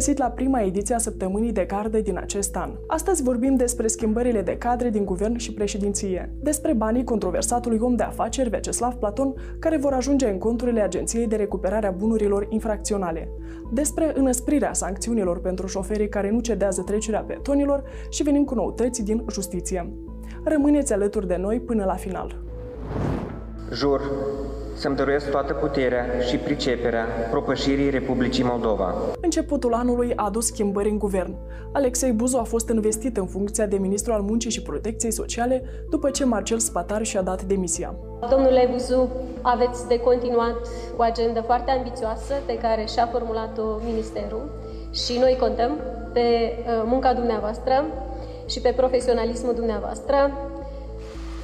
găsit la prima ediție a săptămânii de gardă din acest an. Astăzi vorbim despre schimbările de cadre din guvern și președinție, despre banii controversatului om de afaceri Vyacheslav Platon, care vor ajunge în conturile Agenției de Recuperare a Bunurilor Infracționale, despre înăsprirea sancțiunilor pentru șoferii care nu cedează trecerea petonilor și venim cu noutăți din justiție. Rămâneți alături de noi până la final. Jur să-mi dăruiesc toată puterea și priceperea propășirii Republicii Moldova. Începutul anului a adus schimbări în guvern. Alexei Buzu a fost investit în funcția de ministru al muncii și protecției sociale după ce Marcel Spatar și-a dat demisia. Domnule Buzu, aveți de continuat o agendă foarte ambițioasă pe care și-a formulat-o Ministerul și noi contăm pe uh, munca dumneavoastră și pe profesionalismul dumneavoastră.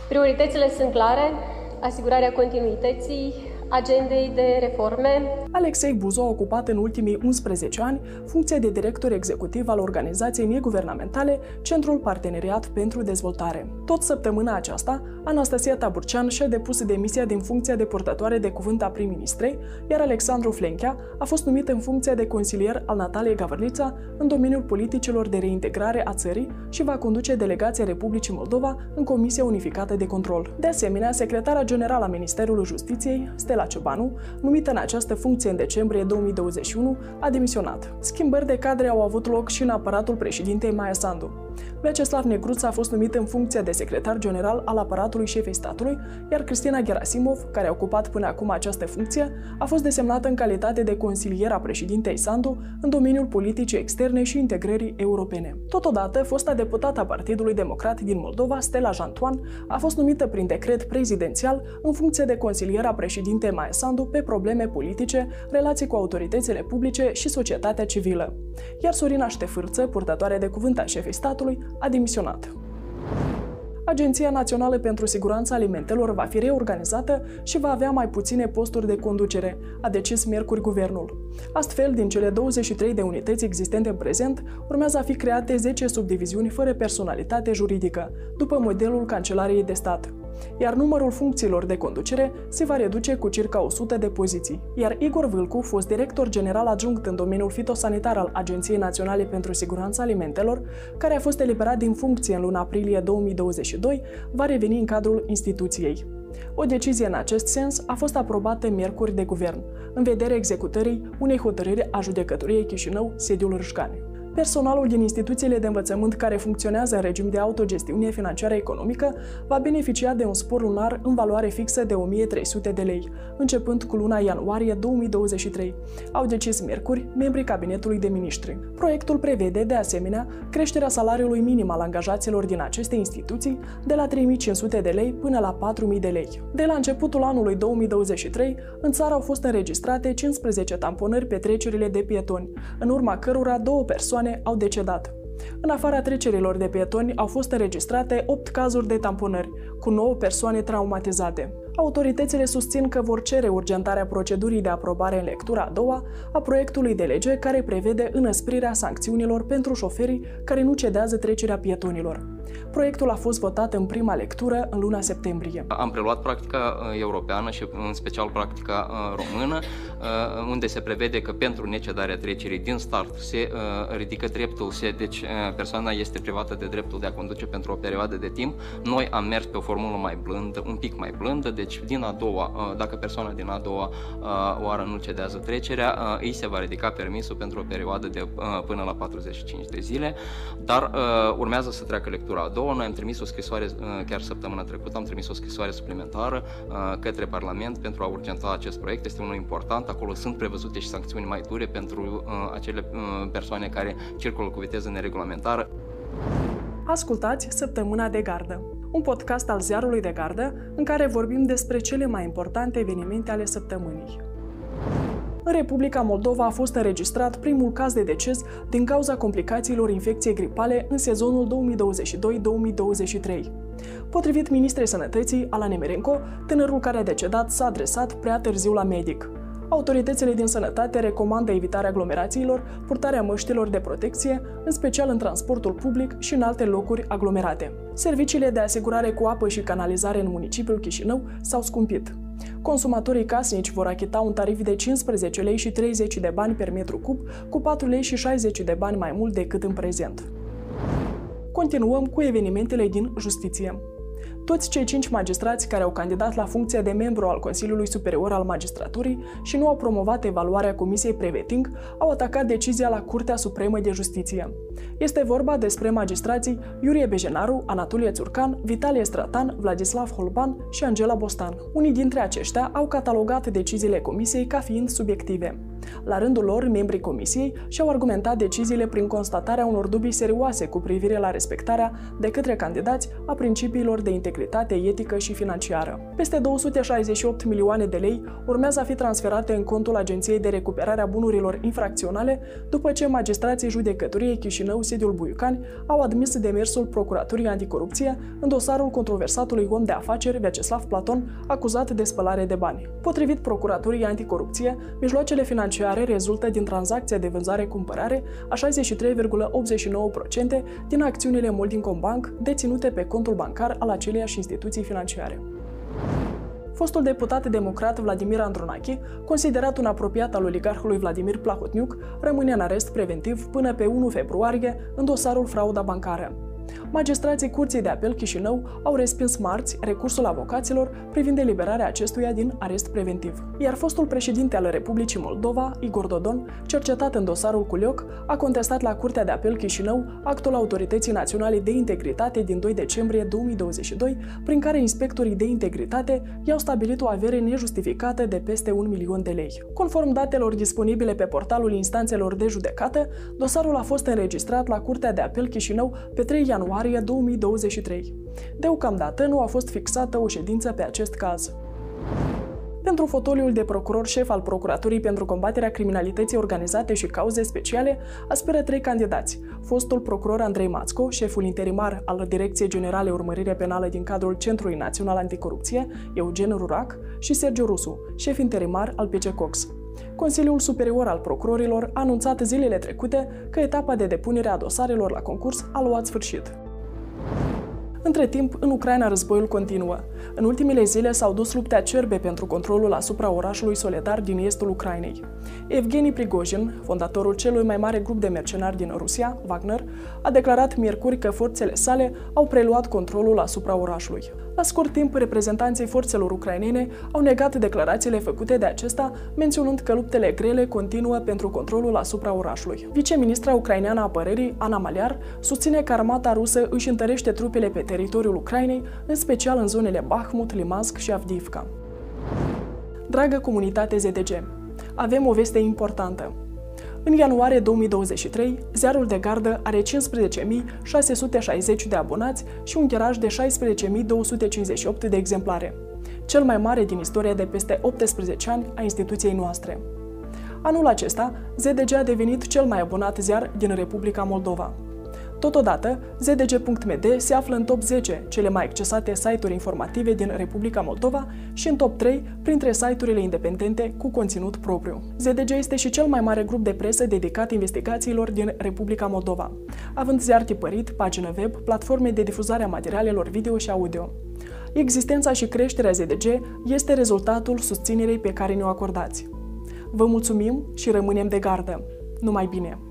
Prioritățile sunt clare, asigurarea continuității agendei de reforme. Alexei Buzo a ocupat în ultimii 11 ani funcția de director executiv al organizației neguvernamentale Centrul Parteneriat pentru Dezvoltare. Tot săptămâna aceasta, Anastasia Taburcean și-a depus demisia din funcția de purtătoare de cuvânt a prim-ministrei, iar Alexandru Flenchea a fost numit în funcția de consilier al Nataliei Gavărlița în domeniul politicilor de reintegrare a țării și va conduce delegația Republicii Moldova în Comisia Unificată de Control. De asemenea, secretara generală a Ministerului Justiției, Stella Ciobanu, numită în această funcție în decembrie 2021, a demisionat. Schimbări de cadre au avut loc și în aparatul președintei Maia Sandu. Vyacheslav Negruța a fost numit în funcția de secretar general al aparatului șefei statului, iar Cristina Gerasimov, care a ocupat până acum această funcție, a fost desemnată în calitate de consilier a președintei Sandu în domeniul politicii externe și integrării europene. Totodată, fosta deputată a Partidului Democrat din Moldova, Stella Jantoan, a fost numită prin decret prezidențial în funcție de consilier a președintei Maia Sandu pe probleme politice, relații cu autoritățile publice și societatea civilă. Iar Sorina Ștefârță, purtătoare de cuvânt a șefei statului, a demisionat. Agenția Națională pentru Siguranța Alimentelor va fi reorganizată și va avea mai puține posturi de conducere, a decis miercuri guvernul. Astfel, din cele 23 de unități existente în prezent, urmează a fi create 10 subdiviziuni fără personalitate juridică, după modelul Cancelariei de Stat iar numărul funcțiilor de conducere se va reduce cu circa 100 de poziții. Iar Igor Vâlcu, fost director general adjunct în domeniul fitosanitar al Agenției Naționale pentru Siguranța Alimentelor, care a fost eliberat din funcție în luna aprilie 2022, va reveni în cadrul instituției. O decizie în acest sens a fost aprobată miercuri de guvern, în vederea executării unei hotărâri a judecătoriei Chișinău, sediul Râșcani. Personalul din instituțiile de învățământ care funcționează în regim de autogestiune financiară economică va beneficia de un spor lunar în valoare fixă de 1300 de lei, începând cu luna ianuarie 2023, au decis miercuri membrii Cabinetului de Ministri. Proiectul prevede, de asemenea, creșterea salariului minim al angajaților din aceste instituții de la 3500 de lei până la 4000 de lei. De la începutul anului 2023, în țară au fost înregistrate 15 tamponări pe trecerile de pietoni, în urma cărora două persoane persoane au decedat. În afara trecerilor de pietoni au fost înregistrate 8 cazuri de tamponări, cu 9 persoane traumatizate. Autoritățile susțin că vor cere urgentarea procedurii de aprobare în lectura a doua a proiectului de lege care prevede înăsprirea sancțiunilor pentru șoferii care nu cedează trecerea pietonilor. Proiectul a fost votat în prima lectură în luna septembrie. Am preluat practica uh, europeană și în special practica uh, română, uh, unde se prevede că pentru necedarea trecerii din start se ridică dreptul, se, deci persoana este privată de dreptul de a conduce pentru o perioadă de timp. Noi am mers pe o formulă mai blândă, un pic mai blândă, deci din a doua, dacă persoana din a doua oară nu cedează trecerea, îi se va ridica permisul pentru o perioadă de până la 45 de zile, dar urmează să treacă lectura a doua. Noi am trimis o scrisoare, chiar săptămâna trecută, am trimis o scrisoare suplimentară către Parlament pentru a urgenta acest proiect. Este unul important, acolo sunt prevăzute și sancțiuni mai dure pentru acele persoane care circulă cu viteză neregulamentară. Ascultați Săptămâna de Gardă, un podcast al ziarului de gardă în care vorbim despre cele mai importante evenimente ale săptămânii. În Republica Moldova a fost înregistrat primul caz de deces din cauza complicațiilor infecției gripale în sezonul 2022-2023. Potrivit ministrei sănătății, Ala Nemerenco, tânărul care a decedat s-a adresat prea târziu la medic. Autoritățile din sănătate recomandă evitarea aglomerațiilor, purtarea măștilor de protecție, în special în transportul public și în alte locuri aglomerate. Serviciile de asigurare cu apă și canalizare în municipiul Chișinău s-au scumpit. Consumatorii casnici vor achita un tarif de 15 lei și 30 de bani per metru cub, cu 4 lei și 60 de bani mai mult decât în prezent. Continuăm cu evenimentele din justiție. Toți cei cinci magistrați care au candidat la funcția de membru al Consiliului Superior al Magistraturii și nu au promovat evaluarea Comisiei Preveting au atacat decizia la Curtea Supremă de Justiție. Este vorba despre magistrații Iurie Bejenaru, Anatolie Țurcan, Vitalie Stratan, Vladislav Holban și Angela Bostan. Unii dintre aceștia au catalogat deciziile Comisiei ca fiind subiective. La rândul lor, membrii comisiei și-au argumentat deciziile prin constatarea unor dubii serioase cu privire la respectarea de către candidați a principiilor de integritate etică și financiară. Peste 268 milioane de lei urmează a fi transferate în contul Agenției de Recuperare a Bunurilor Infracționale după ce magistrații judecătoriei Chișinău, sediul Buiucani, au admis demersul Procuraturii Anticorupție în dosarul controversatului om de afaceri Vyacheslav Platon, acuzat de spălare de bani. Potrivit Procuraturii Anticorupție, mijloacele financiare financiare rezultă din tranzacția de vânzare-cumpărare a 63,89% din acțiunile Moldingcombank deținute pe contul bancar al aceleiași instituții financiare. Fostul deputat democrat Vladimir Andronache, considerat un apropiat al oligarhului Vladimir Plahotniuc, rămâne în arest preventiv până pe 1 februarie în dosarul frauda bancară. Magistrații Curții de Apel Chișinău au respins marți recursul avocaților privind eliberarea acestuia din arest preventiv. Iar fostul președinte al Republicii Moldova, Igor Dodon, cercetat în dosarul Culioc, a contestat la Curtea de Apel Chișinău actul Autorității Naționale de Integritate din 2 decembrie 2022, prin care inspectorii de integritate i-au stabilit o avere nejustificată de peste un milion de lei. Conform datelor disponibile pe portalul instanțelor de judecată, dosarul a fost înregistrat la Curtea de Apel Chișinău pe 3 ianuarie ianuarie 2023. Deocamdată nu a fost fixată o ședință pe acest caz. Pentru fotoliul de procuror șef al Procuraturii pentru combaterea criminalității organizate și cauze speciale, aspiră trei candidați. Fostul procuror Andrei Mațco, șeful interimar al Direcției Generale Urmărire Penală din cadrul Centrului Național Anticorupție, Eugen Rurac, și Sergio Rusu, șef interimar al PC Cox. Consiliul Superior al Procurorilor a anunțat zilele trecute că etapa de depunere a dosarelor la concurs a luat sfârșit. Între timp, în Ucraina războiul continuă. În ultimele zile s-au dus lupte acerbe pentru controlul asupra orașului Soledar din estul Ucrainei. Evgeni Prigojin, fondatorul celui mai mare grup de mercenari din Rusia, Wagner, a declarat miercuri că forțele sale au preluat controlul asupra orașului. La scurt timp, reprezentanții forțelor ucrainene au negat declarațiile făcute de acesta, menționând că luptele grele continuă pentru controlul asupra orașului. Viceministra ucraineană a apărării, Ana Maliar, susține că armata rusă își întărește trupele pe teritoriul Ucrainei, în special în zonele Bahmut, Limansk și Avdivka. Dragă comunitate ZDG, avem o veste importantă. În ianuarie 2023, ziarul de gardă are 15.660 de abonați și un tiraj de 16.258 de exemplare, cel mai mare din istoria de peste 18 ani a instituției noastre. Anul acesta, ZDG a devenit cel mai abonat ziar din Republica Moldova. Totodată, zdg.md se află în top 10 cele mai accesate site-uri informative din Republica Moldova și în top 3 printre site-urile independente cu conținut propriu. ZDG este și cel mai mare grup de presă dedicat investigațiilor din Republica Moldova, având ziar tipărit, pagină web, platforme de difuzare a materialelor video și audio. Existența și creșterea ZDG este rezultatul susținerii pe care ne-o acordați. Vă mulțumim și rămânem de gardă. Numai bine!